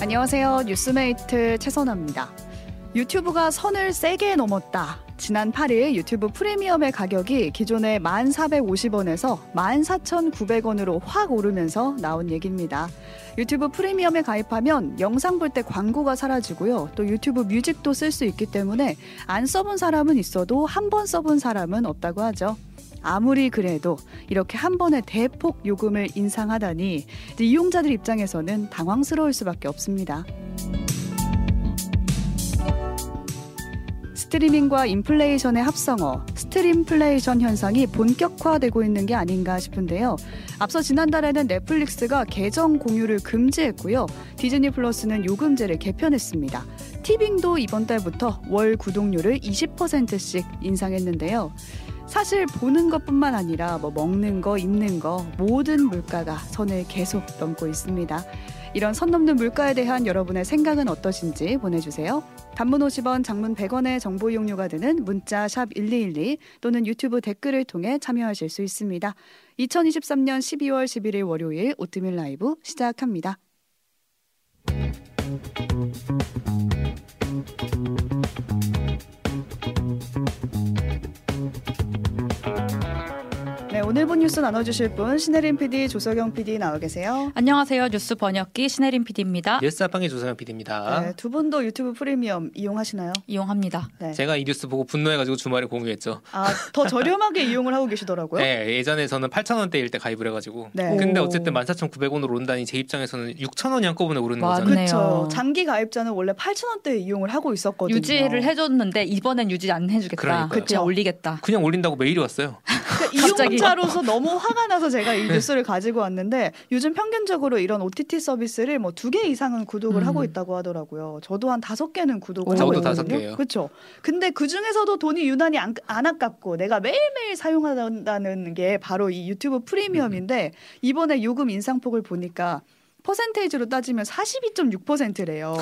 안녕하세요. 뉴스메이트 최선아입니다. 유튜브가 선을 세게 넘었다. 지난 8일 유튜브 프리미엄의 가격이 기존의 1,450원에서 14,900원으로 확 오르면서 나온 얘기입니다. 유튜브 프리미엄에 가입하면 영상 볼 때 광고가 사라지고요. 또 유튜브 뮤직도 쓸 수 있기 때문에 안 써본 사람은 있어도 한 번 써본 사람은 없다고 하죠. 아무리 그래도 이렇게 한 번에 대폭 요금을 인상하다니 이용자들 입장에서는 당황스러울 수밖에 없습니다. 스트리밍과 인플레이션의 합성어, 스트림플레이션 현상이 본격화되고 있는 게 아닌가 싶은데요. 앞서 지난달에는 넷플릭스가 계정 공유를 금지했고요. 디즈니 플러스는 요금제를 개편했습니다. 티빙도 이번 달부터 월 구독료를 20%씩 인상했는데요. 사실 보는 것뿐만 아니라 뭐 먹는 거, 입는 거 모든 물가가 선을 계속 넘고 있습니다. 이런 선 넘는 물가에 대한 여러분의 생각은 어떠신지 보내주세요. 단문 50원, 장문 100원의 정보 이용료가 드는 문자 샵 1212 또는 유튜브 댓글을 통해 참여하실 수 있습니다. 2023년 12월 11일 월요일 오뜨밀 라이브 시작합니다. 네, 오늘 본 뉴스 나눠주실 분 신혜림 PD, 조석영 PD 나와 계세요. 안녕하세요. 뉴스 번역기 신혜림 PD입니다. 뉴스 앞방의 조성현 PD입니다. 네, 두 분도 유튜브 프리미엄 이용하시나요? 이용합니다. 네. 제가 이 뉴스 보고 분노해가지고 주말에 공유했죠. 아, 더 저렴하게 이용을 하고 계시더라고요. 네, 예전에 저는 8,000원대일 때 가입을 해가지고. 네. 근데 오. 어쨌든 14,900원으로 오른다니 제 입장에서는 6,000원이 한꺼번에 오르는 맞네. 거잖아요. 그렇죠. 장기 가입자는 원래 8,000원대 이용을 하고 있었거든요. 유지를 해줬는데 이번엔 유지 안 해주겠다. 그러니까요. 그냥. 올리겠다. 그냥 올린다고 메일이 왔어요. 이용자로서 너무 화가 나서 제가 네. 이 뉴스를 가지고 왔는데 요즘 평균적으로 이런 OTT 서비스를 뭐 두 개 이상은 구독을 음. 하고 있다고 하더라고요. 저도 한 다섯 개는 구독을 오. 하고 저도 다섯 있거든요. 그렇죠. 근데 그 중에서도 돈이 유난히 안, 안 아깝고 내가 매일매일 사용한다는 게 바로 이 유튜브 프리미엄인데 이번에 요금 인상폭을 보니까 퍼센테이지로 따지면 42.6%래요.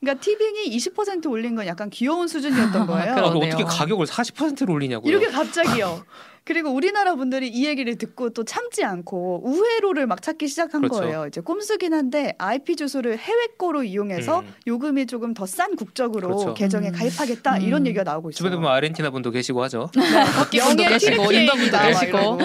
그러니까 티빙이 20% 올린 건 약간 귀여운 수준이었던 거예요. 아. 어떻게 가격을 40%로 올리냐고요. 이렇게 갑자기요. 그리고 우리나라 분들이 이 얘기를 듣고 또 참지 않고 우회로를 막 찾기 시작한 그렇죠. 거예요. 이제 꼼수긴 한데 IP 주소를 해외 거로 이용해서 음. 요금이 조금 더 싼 국적으로 그렇죠. 계정에 음. 가입하겠다 음. 이런 얘기가 나오고 있어요. 주변에 보면 아르헨티나 분도 계시고 하죠. 분도 영예 계시고 인도 분도 계시고.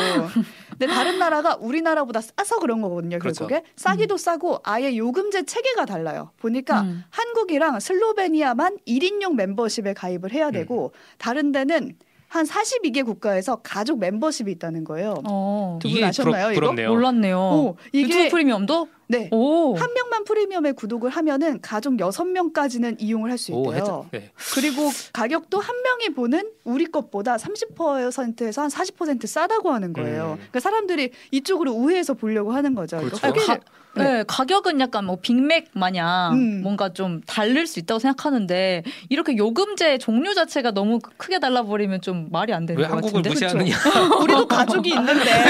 근데 다른 나라가 우리나라보다 싸서 그런 거거든요. 그렇죠. 결국에 싸기도 싸고 아예 요금제 체계가 달라요. 보니까 음. 한국이랑 슬로베니아만 1인용 멤버십에 가입을 해야 되고 다른 데는 한 42개 국가에서 가족 멤버십이 있다는 거예요. 어. 두분 아셨나요, 이거? 부럽네요. 몰랐네요. 오, 유튜브 이게 프리미엄도? 네. 오. 한 명만 프리미엄에 구독을 하면은 가족 6명까지는 이용을 할수 오, 있대요. 해줘. 네. 그리고 가격도 한 명이 보는 우리 것보다 30%에서 한 40% 싸다고 하는 거예요. 음. 그러니까 사람들이 이쪽으로 우회해서 보려고 하는 거죠. 이거 그렇죠. 가, 네, 가격은 약간 뭐 빅맥 마냥 음. 뭔가 좀 다를 수 있다고 생각하는데 이렇게 요금제 종류 자체가 너무 크게 달라버리면 좀 말이 안 되는 왜 것 한국을 같은데. 무시하느냐? 우리도 가족이 있는데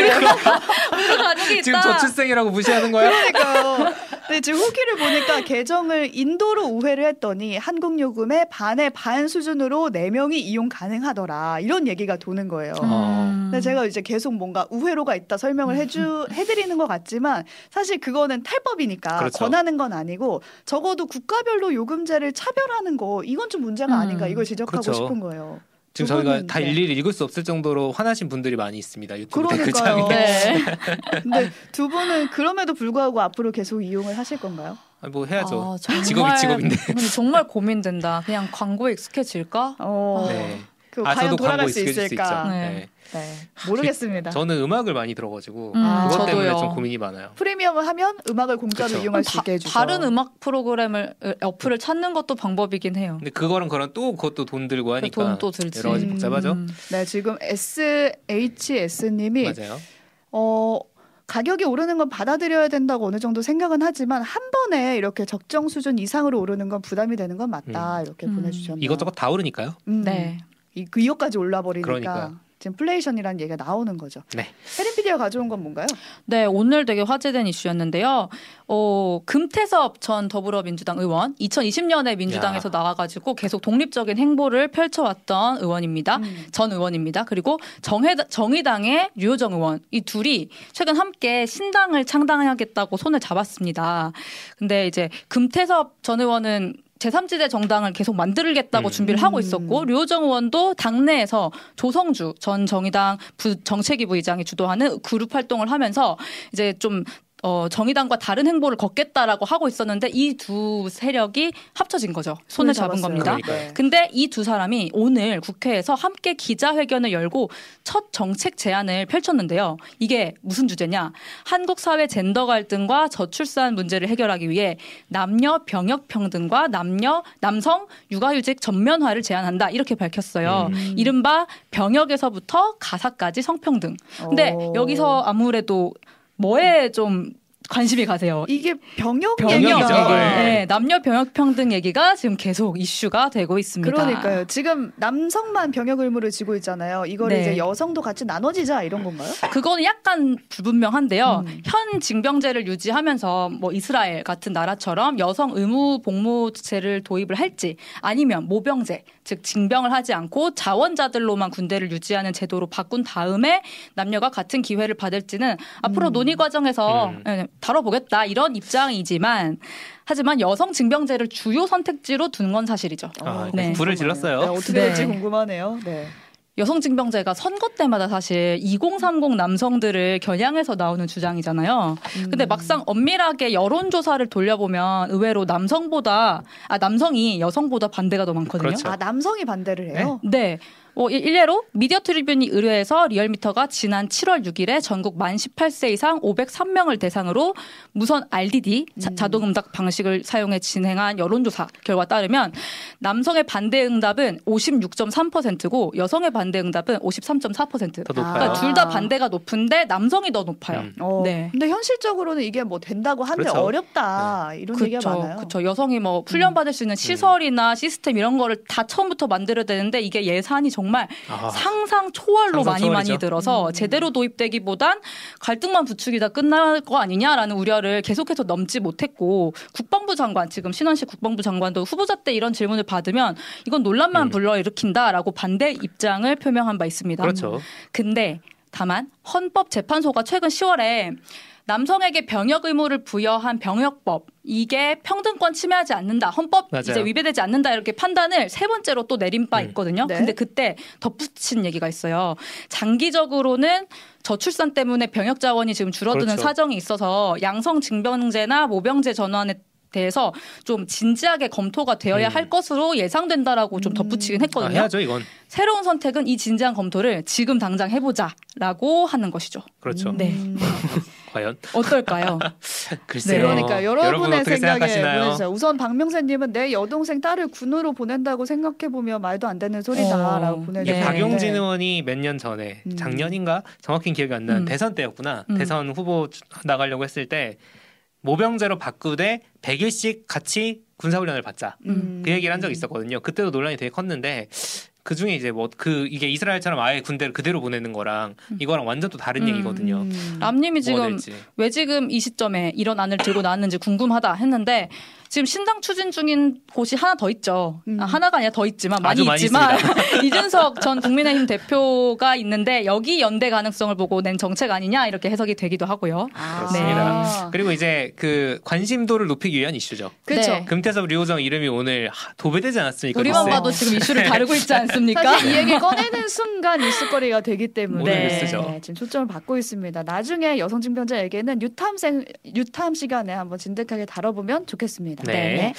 우리도 가족이 지금 있다. 저출생이라고 무시하는 거야? 그러니까 요. 근데 지금 후기를 보니까 계정을 인도로 우회를 했더니 한국 요금의 반의 반 수준으로 네 명이 이용 가능하더라 이런 얘기가 도는 거예요. 음. 근데 제가 이제 계속 뭔가 우회로가 있다 설명을 해주 해드리는 것 같지만 사실 그거는 탈법이니까 그렇죠. 권하는 건 아니고 적어도 국가별로 요금제를 차별하는 거 이건 좀 문제가 음. 아닌가 이걸 지적하고 그렇죠. 싶은 거예요. 지금 두 저희가 다 네. 일일이 읽을 수 없을 정도로 화나신 분들이 많이 있습니다. 유튜브 그러니까요. 댓글창에. 네. 근데 두 분은 그럼에도 불구하고 앞으로 계속 이용을 하실 건가요? 아, 뭐 해야죠. 아, 정말- 직업이 직업인데. 정말 고민된다. 그냥 광고에 익숙해질까? 어, 네. 그 아, 과연 돌아갈 광고 수 익숙해질 수 있을까? 있죠. 네. 네. 네, 모르겠습니다. 저는 음악을 많이 들어가지고 음, 그것 때문에 저도요. 좀 고민이 많아요. 프리미엄을 하면 음악을 공짜로 그쵸. 이용할 수 다, 있게 해주죠. 다른 음악 프로그램을 어, 어플을 찾는 것도 방법이긴 해요. 근데 그거랑 그거랑 또 그것도 돈 들고 하니까 돈 또 들지. 여러 가지 복잡하죠. 음. 네, 지금 SHS님이 맞아요. 어 가격이 오르는 건 받아들여야 된다고 어느 정도 생각은 하지만 한 번에 이렇게 적정 수준 이상으로 오르는 건 부담이 되는 건 맞다 이렇게 음. 보내주셨네요. 이것저것 다 오르니까요. 음, 네. 이, 그 이것까지 올라 버리니까. 그러니까요. 지금 플레이션이라는 얘기가 나오는 거죠. 네. 혜린 PD가 가져온 건 뭔가요? 네, 오늘 되게 화제된 이슈였는데요. 어, 금태섭 전 더불어민주당 의원, 2020년에 민주당에서 야. 나와가지고 계속 독립적인 행보를 펼쳐왔던 의원입니다. 음. 전 의원입니다. 그리고 정해, 정의당의 류호정 의원 이 둘이 최근 함께 신당을 창당하겠다고 손을 잡았습니다. 근데 이제 금태섭 전 의원은 제3지대 정당을 계속 만들겠다고 음. 준비를 하고 음. 있었고 류호정 의원도 당내에서 조성주 전 정의당 부, 정책위부 의장이 주도하는 그룹 활동을 하면서 이제 좀 어, 정의당과 다른 행보를 걷겠다라고 하고 있었는데 이 두 세력이 합쳐진 거죠. 손을 잡은 잡았어요. 겁니다. 그러니까요. 근데 이 두 사람이 오늘 국회에서 함께 기자회견을 열고 첫 정책 제안을 펼쳤는데요. 이게 무슨 주제냐? 한국 사회 젠더 갈등과 저출산 문제를 해결하기 위해 남녀 병역 평등과 남녀 남성 육아휴직 전면화를 제안한다. 이렇게 밝혔어요. 음. 이른바 병역에서부터 가사까지 성평등. 근데 오. 여기서 아무래도 뭐에 좀 관심이 가세요? 이게 병역 병역이죠. 얘기가 네. 네, 남녀 병역 평등 얘기가 지금 계속 이슈가 되고 있습니다. 그러니까요. 지금 남성만 병역 의무를 지고 있잖아요. 이거를 네. 이제 여성도 같이 나눠지자 이런 건가요? 그거는 약간 불분명한데요. 음. 현 징병제를 유지하면서 뭐 이스라엘 같은 나라처럼 여성 의무 복무제를 도입을 할지 아니면 모병제, 즉 징병을 하지 않고 자원자들로만 군대를 유지하는 제도로 바꾼 다음에 남녀가 같은 기회를 받을지는 앞으로 음. 논의 과정에서 음. 예, 다뤄보겠다 이런 입장이지만 하지만 여성 징병제를 주요 선택지로 둔 건 사실이죠. 아, 네. 불을 네, 질렀어요. 어떻게 네. 될지 궁금하네요. 네. 여성 징병제가 선거 때마다 사실 2030 남성들을 겨냥해서 나오는 주장이잖아요. 근데 음. 막상 엄밀하게 여론조사를 돌려보면 의외로 남성보다 아 남성이 여성보다 반대가 더 많거든요. 그렇죠. 아 남성이 반대를 해요. 네. 어, 일- 일례로 미디어 트리뷴이 의뢰해서 리얼미터가 지난 7월 6일에 전국 만 18세 이상 503명을 대상으로 무선 RDD 자, 음. 자 동 응답 방식을 사용해 진행한 여론조사 결과 따르면 남성의 반대 응답은 56.3%고 여성의 반대 응답은 53.4%. 더 높아요. 그러니까 둘 다 반대가 높은데 남성이 더 높아요. 음. 어, 네. 근데 현실적으로는 이게 뭐 된다고 하는데 그렇죠. 어렵다 이런 얘기가 그렇죠. 많아요. 음. 그렇죠. 여성이 뭐 훈련 받을 수 있는 시설이나 시스템 이런 거를 다 처음부터 만들어야 되는데 이게 예산이 정말 아, 상상 초월로 상상 많이 초월이죠. 많이 들어서 음. 제대로 도입되기보단 갈등만 부추기다 끝날 거 아니냐라는 우려를 계속해서 넘지 못했고 국방부 장관 지금 신원식 국방부 장관도 후보자 때 이런 질문을 받으면 이건 논란만 음. 불러일으킨다라고 반대 입장을 표명한 바 있습니다. 그렇죠. 근데 다만 헌법재판소가 최근 10월에 남성에게 병역 의무를 부여한 병역법 이게 평등권 침해하지 않는다 헌법 맞아요. 이제 위배되지 않는다 이렇게 판단을 세 번째로 또 내린 바 음. 있거든요. 네. 근데 그때 덧붙인 얘기가 있어요. 장기적으로는 저출산 때문에 병역 자원이 지금 줄어드는 그렇죠. 사정이 있어서 양성 징병제나 모병제 전환에 대해서 좀 진지하게 검토가 되어야 음. 할 것으로 예상된다라고 좀 음. 덧붙이긴 아, 했거든요. 해야죠 이건. 새로운 선택은 이 진지한 검토를 지금 당장 해보자라고 하는 것이죠. 그렇죠. 네. 음. 과연 어떨까요? 글쎄요. 그러니까 여러분 여러분의 생각에? 보내주세요. 우선 박명세님은 내 여동생 딸을 군으로 보낸다고 생각해 보면 말도 안 되는 소리다라고 어, 보내주셨는데 네. 박용진 의원이 몇 년 전에 음. 작년인가 정확히 기억이 안 나는 음. 대선 때였구나. 음. 대선 후보 나가려고 했을 때 모병제로 바꾸되 100일씩 같이 군사훈련을 받자. 음. 그 얘기를 한 적이 있었거든요. 그때도 논란이 되게 컸는데 그 중에 이제 뭐 그 이게 이스라엘처럼 아예 군대를 그대로 보내는 거랑 이거랑 완전 또 다른 음. 얘기거든요. 음. 람님이 지금. 왜 지금 이 시점에 이런 안을 들고 나왔는지 궁금하다 했는데 지금 신당 추진 중인 곳이 하나 더 있죠. 음. 아, 하나가 아니라 더 있지만 많이 많이 있지만 이준석 전 국민의힘 대표가 있는데 여기 연대 가능성을 보고 낸 정책 아니냐 이렇게 해석이 되기도 하고요. 아. 그렇습니다. 그리고 이제 그 관심도를 높이기 위한 이슈죠. 그렇죠. 네. 금태섭 류호정 이름이 오늘 하- 도배되지 않았습니까? 우리만 뉴스에? 봐도 지금 이슈를 다루고 있지 않습니까? 사실 이 얘기 꺼내는 순간 이슈거리가 되기 때문에 네. 네, 지금 초점을 받고 있습니다. 나중에 여성 징병자 얘기는 유탐생 유탐 시간에 한번 진득하게 다뤄보면 좋겠습니다. 네.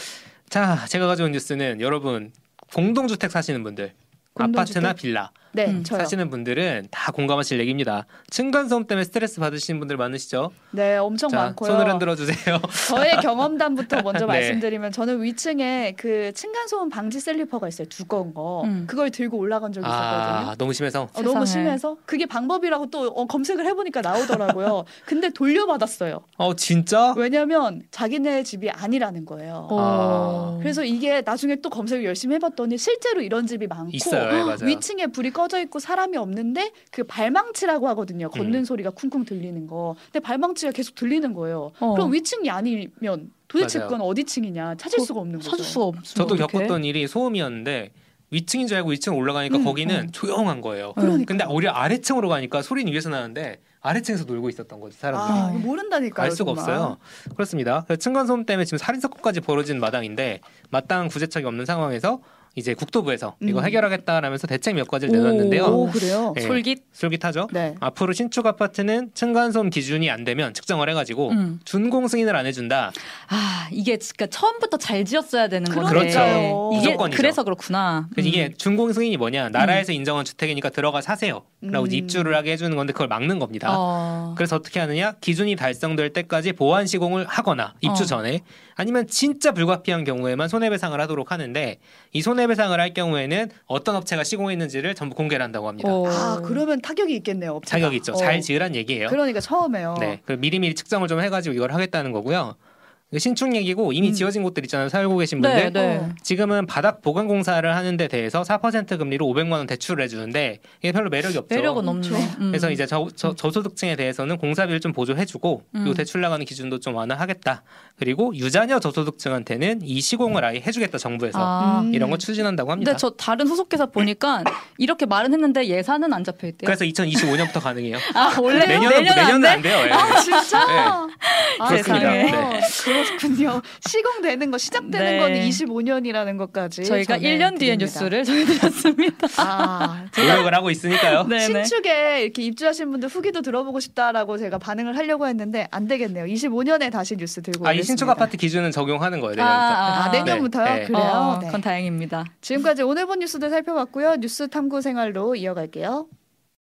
자, 제가 가져온 뉴스는 여러분 공동주택 사시는 분들 공동주택? 아파트나 빌라 네, 음, 저요. 사시는 분들은 다 공감하실 얘기입니다. 층간소음 때문에 스트레스 받으시는 분들 많으시죠? 네, 엄청 자, 많고요. 손을 흔들어 주세요. 저의 경험담부터 먼저 네. 말씀드리면 저는 위층에 그 층간소음 방지 슬리퍼가 있어요. 두꺼운 거. 음. 그걸 들고 올라간 적이 있었거든요. 아, 너무 심해서 어, 너무. 심해서 그게 방법이라고 또 어, 검색을 해보니까 나오더라고요. 근데 돌려받았어요. 어, 진짜? 왜냐면 자기네 집이 아니라는 거예요. 어. 그래서 이게 나중에 또 검색을 열심히 해봤더니 실제로 이런 집이 많고 있어요. 예, 맞아요. 위층에 불이 꺼져 있고 사람이 없는데 그 발망치라고 하거든요. 걷는 음. 소리가 쿵쿵 들리는 거. 근데 발망치가 계속 들리는 거예요. 어. 그럼 위층이 아니면 도대체 맞아요. 그건 어디 층이냐 찾을 어, 수가 없는 거죠. 찾을 수가 없어. 저도 겪었던 일이 소음이었는데 위층인 줄 알고 위층 올라가니까 음, 거기는 음. 조용한 거예요. 그러니까요. 근데 오히려 아래층으로 가니까 소리는 위에서 나는데 아래층에서 놀고 있었던 거죠 사람들이. 아, 이거 모른다니까요. 알 수가 정말. 없어요. 그렇습니다. 그래서 층간 소음 때문에 지금 살인 사건까지 벌어진 마당인데 마땅한 구제책이 없는 상황에서 이제 국토부에서 이거 음. 해결하겠다라면서 대책 몇 가지를 오. 내놨는데요. 오, 그래요? 네. 솔깃. 솔깃하죠. 네. 앞으로 신축 아파트는 층간소음 기준이 안 되면 측정을 해가지고 음. 준공 승인을 안 해준다. 아 이게 진짜 처음부터 잘 지었어야 되는 건데. 그러니까요. 이게 무조건이죠. 그래서 그렇구나. 음. 이게 준공 승인이 뭐냐? 나라에서 인정한 주택이니까 들어가 사세요 라고 음. 입주를 하게 해주는 건데 그걸 막는 겁니다. 어. 그래서 어떻게 하느냐? 기준이 달성될 때까지 보완 시공을 하거나 입주 어. 전에 아니면 진짜 불가피한 경우에만 손해배상을 하도록 하는데 이 손해배상을 할 경우에는 어떤 업체가 시공했는지를 전부 공개를 한다고 합니다. 어. 아, 그러면 타격이 있겠네요. 업체가. 자격이 있죠. 어. 잘 지으란 얘기예요. 그러니까 처음에요. 네, 그 미리미리 측정을 좀 해가지고 이걸 하겠다는 거고요. 신축 얘기고 이미 음. 지어진 곳들 있잖아요. 살고 계신 분들. 네, 네. 어. 지금은 바닥 보강 공사를 하는 데 대해서 4% 금리로 500만 원 대출을 해 주는데 이게 별로 매력이 없죠. 매력은. 그렇죠. 음. 그래서 이제 저, 저, 저소득층에 대해서는 공사비를 좀 보조해 주고 음. 요 대출 나가는 기준도 좀 완화하겠다. 그리고 유자녀 저소득층한테는 이 시공을 아예 해 주겠다 정부에서 아. 음. 이런 거 추진한다고 합니다. 근데 저 다른 소속회사 보니까 이렇게 말은 했는데 예산은 안 잡혀 있대요. 그래서 2025년부터 가능해요. 아 원래 내년은 내년 안 내년은 돼? 안 돼요. 예. 아, 진짜? 네. 아, 그렇습니다. 그래요? 네. 그렇군요. 시공되는 거 시작되는 네. 건 25년이라는 것까지 저희가 1년 뒤에. 뉴스를 전해드렸습니다. 아, 노력을 하고 있으니까요. 네, 네. 신축에 이렇게 입주하신 분들 후기도 들어보고 싶다라고 제가 반응을 하려고 했는데 안 되겠네요. 25년에 다시 뉴스 들고 아, 이. 신축 아파트 기준은 적용하는 거예요. 내년부터. 아, 내년부터요? 네, 네. 그래요? 어, 네. 그건 다행입니다. 지금까지 오늘 본 뉴스들 살펴봤고요. 뉴스 탐구 생활로 이어갈게요.